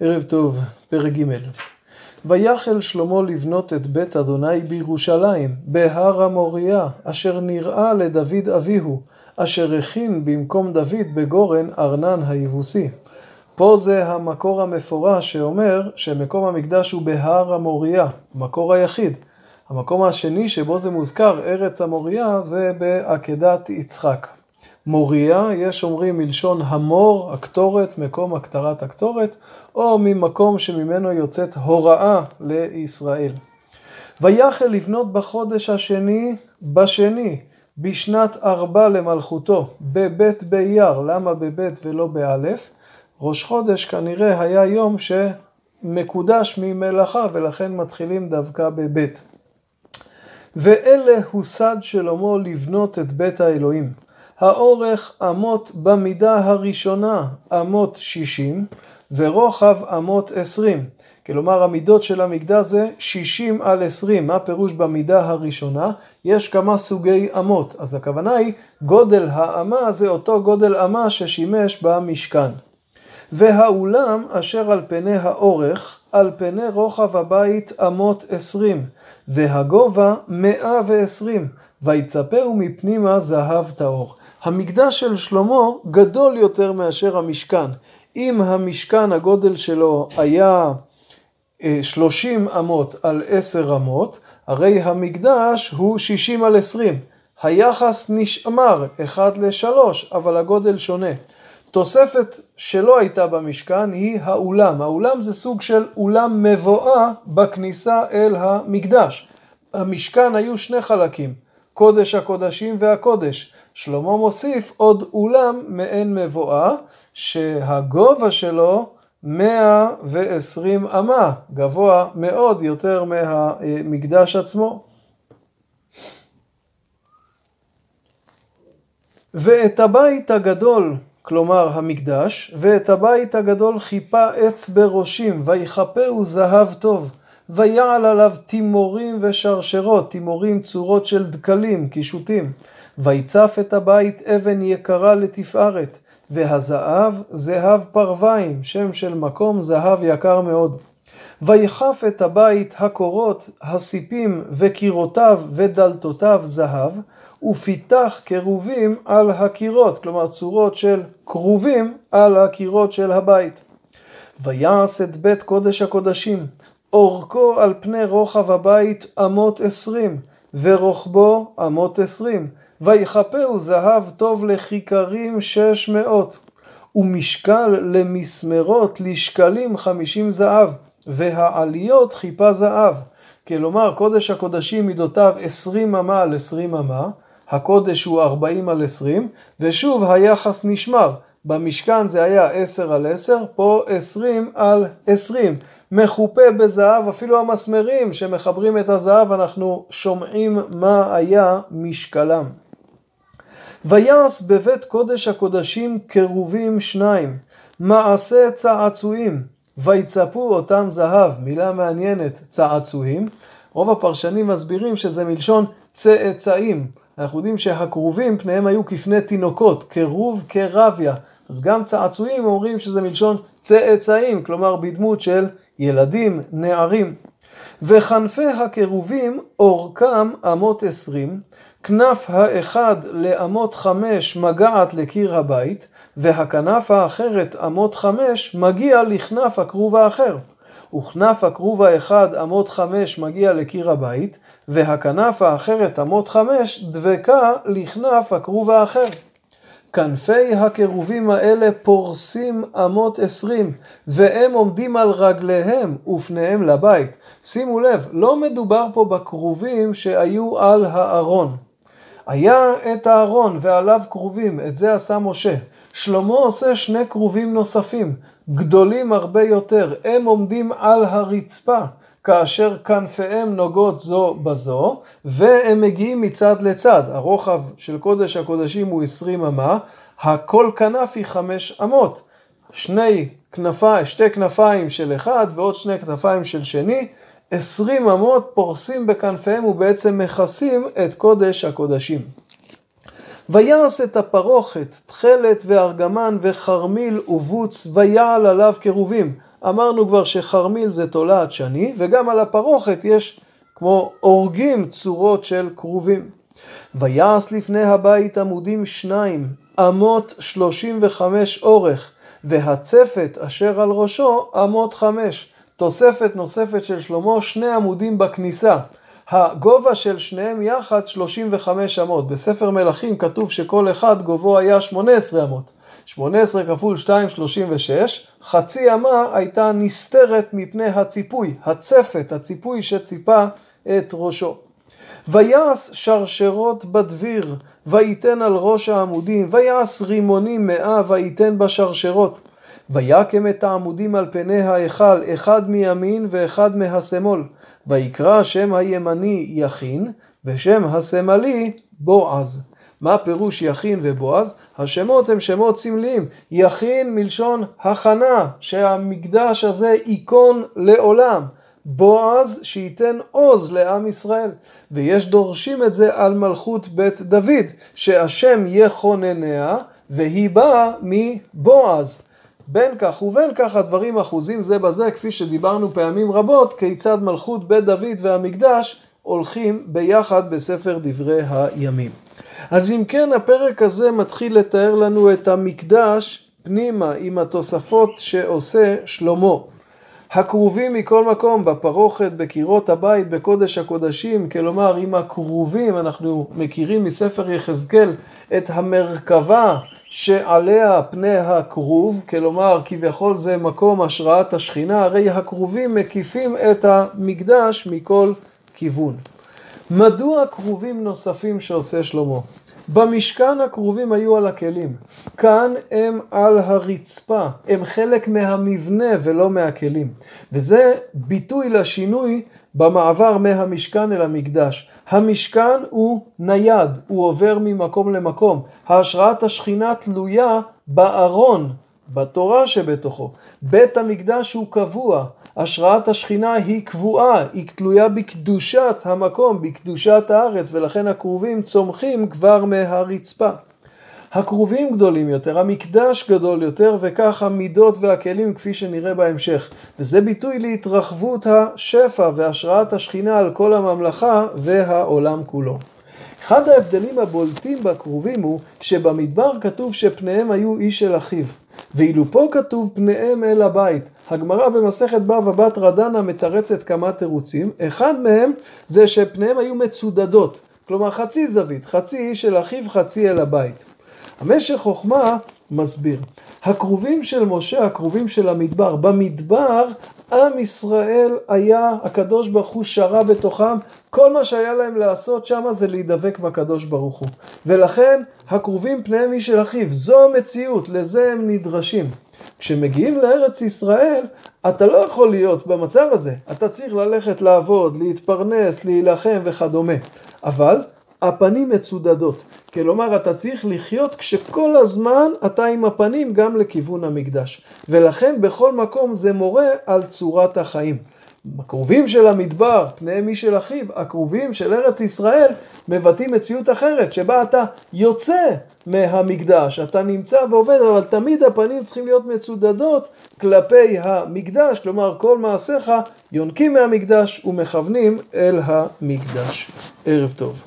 ערב טוב, פרק ג' ויחל שלמה לבנות את בית אדוני בירושלים, בהר המוריה, אשר נראה לדוד אביהו, אשר הכין במקום דוד בגורן ארנן היבוסי. פה זה המקור המפורש שאומר שמקום המקדש הוא בהר המוריה, המקור היחיד. המקום השני שבו זה מוזכר, ארץ המוריה, זה בעקדת יצחק. מוריה, יש אומרים מלשון המור, הקטורת, מקום הקטרת הקטורת, או ממקום שממנו יוצאת הוראה לישראל. ויחל לבנות בחודש השני, בשני, בשנת ארבע למלכותו, בבית באייר, למה בבית ולא באלף? ראש חודש כנראה היה יום שמקודש ממלאכה ולכן מתחילים דווקא בבית. ואלה הוסד שלמה לבנות את בית האלוהים. האורך אמות במידה הראשונה אמות שישים ורוחב אמות עשרים. כלומר המידות של המקדש זה שישים על עשרים. מה פירוש במידה הראשונה? יש כמה סוגי אמות. אז הכוונה היא גודל האמה זה אותו גודל אמה ששימש במשכן. והאולם אשר על פני האורך, על פני רוחב הבית אמות עשרים, והגובה מאה ועשרים, ויצפהו מפנימה זהב טהור. המקדש של שלמה גדול יותר מאשר המשכן. אם המשכן הגודל שלו היה 30 אה, אמות על 10 אמות, הרי המקדש הוא 60 על 20. היחס נשמר 1 ל-3, אבל הגודל שונה. תוספת שלא הייתה במשכן היא האולם. האולם זה סוג של אולם מבואה בכניסה אל המקדש. המשכן היו שני חלקים, קודש הקודשים והקודש. שלמה מוסיף עוד אולם מעין מבואה, שהגובה שלו 120 אמה, גבוה מאוד יותר מהמקדש עצמו. ואת הבית הגדול, כלומר המקדש, ואת הבית הגדול חיפה עץ בראשים, ויכפהו זהב טוב. ויעל עליו תימורים ושרשרות, תימורים צורות של דקלים, קישוטים. ויצף את הבית אבן יקרה לתפארת, והזהב זהב פרוויים, שם של מקום זהב יקר מאוד. ויכף את הבית הקורות, הסיפים וקירותיו ודלתותיו זהב, ופיתח קרובים על הקירות, כלומר צורות של קרובים על הקירות של הבית. ויעש את בית קודש הקודשים, אורכו על פני רוחב הבית אמות עשרים, ורוחבו אמות עשרים, ויכפהו זהב טוב לכיכרים שש מאות, ומשקל למסמרות לשקלים חמישים זהב, והעליות חיפה זהב. כלומר, קודש הקודשים מידותיו עשרים אמה על עשרים אמה, הקודש הוא ארבעים על עשרים, ושוב היחס נשמר. במשכן זה היה עשר על עשר, פה עשרים על עשרים. מחופה בזהב, אפילו המסמרים שמחברים את הזהב, אנחנו שומעים מה היה משקלם. ויעש בבית קודש הקודשים קרובים שניים, מעשה צעצועים, ויצפו אותם זהב, מילה מעניינת, צעצועים. רוב הפרשנים מסבירים שזה מלשון צאצאים. אנחנו יודעים שהכרובים פניהם היו כפני תינוקות, קרוב קרביה. אז גם צעצועים אומרים שזה מלשון צאצאים, כלומר בדמות של ילדים, נערים. וכנפי הקרובים אורכם אמות עשרים, כנף האחד לאמות חמש מגעת לקיר הבית, והכנף האחרת אמות חמש מגיע לכנף הכרוב האחר. וכנף הכרוב האחד אמות חמש מגיע לקיר הבית, והכנף האחרת אמות חמש דבקה לכנף הכרוב האחר. כנפי הקרובים האלה פורסים אמות עשרים, והם עומדים על רגליהם ופניהם לבית. שימו לב, לא מדובר פה בכרובים שהיו על הארון. היה את הארון ועליו כרובים, את זה עשה משה. שלמה עושה שני כרובים נוספים, גדולים הרבה יותר, הם עומדים על הרצפה. כאשר כנפיהם נוגעות זו בזו, והם מגיעים מצד לצד. הרוחב של קודש הקודשים הוא 20 אמה, הכל כנף היא 5 אמות. שני כנפיים, שתי כנפיים של אחד ועוד שני כנפיים של שני, 20 אמות פורסים בכנפיהם ובעצם מכסים את קודש הקודשים. ויעש את הפרוכת, תכלת וארגמן וחרמיל ובוץ, ויעל עליו קרובים. אמרנו כבר שחרמיל זה תולעת שני, וגם על הפרוכת יש כמו הורגים צורות של כרובים. ויעש לפני הבית עמודים שניים, אמות שלושים וחמש אורך, והצפת אשר על ראשו אמות חמש. תוספת נוספת של שלמה, שני עמודים בכניסה. הגובה של שניהם יחד 35 אמות. בספר מלכים כתוב שכל אחד גובהו היה 18 אמות. 18 כפול 2, 36. חצי אמה הייתה נסתרת מפני הציפוי, הצפת, הציפוי שציפה את ראשו. ויעש שרשרות בדביר, וייתן על ראש העמודים, ויעש רימונים מאה, וייתן בשרשרות. ויקם את העמודים על פני ההיכל, אחד מימין ואחד מהשמאל. ויקרא שם הימני יכין, ושם השמאלי בועז. מה פירוש יכין ובועז? השמות הם שמות סמליים. יכין מלשון הכנה, שהמקדש הזה ייכון לעולם. בועז שייתן עוז לעם ישראל. ויש דורשים את זה על מלכות בית דוד, שהשם יכונניה, והיא באה מבועז. בין כך ובין כך הדברים אחוזים זה בזה, כפי שדיברנו פעמים רבות, כיצד מלכות בית דוד והמקדש הולכים ביחד בספר דברי הימים. אז אם כן, הפרק הזה מתחיל לתאר לנו את המקדש פנימה עם התוספות שעושה שלמה. הכרובים מכל מקום, בפרוכת, בקירות הבית, בקודש הקודשים, כלומר עם הכרובים, אנחנו מכירים מספר יחזקאל את המרכבה שעליה פני הכרוב, כלומר כביכול זה מקום השראת השכינה, הרי הכרובים מקיפים את המקדש מכל כיוון. מדוע כרובים נוספים שעושה שלמה? במשכן הכרובים היו על הכלים, כאן הם על הרצפה, הם חלק מהמבנה ולא מהכלים. וזה ביטוי לשינוי במעבר מהמשכן אל המקדש. המשכן הוא נייד, הוא עובר ממקום למקום. ההשראת השכינה תלויה בארון, בתורה שבתוכו. בית המקדש הוא קבוע, השראת השכינה היא קבועה, היא תלויה בקדושת המקום, בקדושת הארץ, ולכן הכרובים צומחים כבר מהרצפה. הכרובים גדולים יותר, המקדש גדול יותר, וכך המידות והכלים כפי שנראה בהמשך. וזה ביטוי להתרחבות השפע והשראת השכינה על כל הממלכה והעולם כולו. אחד ההבדלים הבולטים בכרובים הוא שבמדבר כתוב שפניהם היו איש אל אחיו, ואילו פה כתוב פניהם אל הבית. הגמרא במסכת בבא בתרא דנה מתרצת כמה תירוצים, אחד מהם זה שפניהם היו מצודדות, כלומר חצי זווית, חצי אל אחיו, חצי אל הבית. המשך חוכמה מסביר, הכרובים של משה, הכרובים של המדבר, במדבר עם ישראל היה, הקדוש ברוך הוא שרה בתוכם, כל מה שהיה להם לעשות שם זה להידבק בקדוש ברוך הוא. ולכן הכרובים פניהם איש אל אחיו, זו המציאות, לזה הם נדרשים. כשמגיעים לארץ ישראל, אתה לא יכול להיות במצב הזה. אתה צריך ללכת לעבוד, להתפרנס, להילחם וכדומה. אבל הפנים מצודדות. כלומר, אתה צריך לחיות כשכל הזמן אתה עם הפנים גם לכיוון המקדש. ולכן בכל מקום זה מורה על צורת החיים. הקרובים של המדבר, פניהם איש של אחיו, הקרובים של ארץ ישראל, מבטאים מציאות אחרת, שבה אתה יוצא מהמקדש, אתה נמצא ועובד, אבל תמיד הפנים צריכים להיות מצודדות כלפי המקדש, כלומר כל מעשיך יונקים מהמקדש ומכוונים אל המקדש. ערב טוב.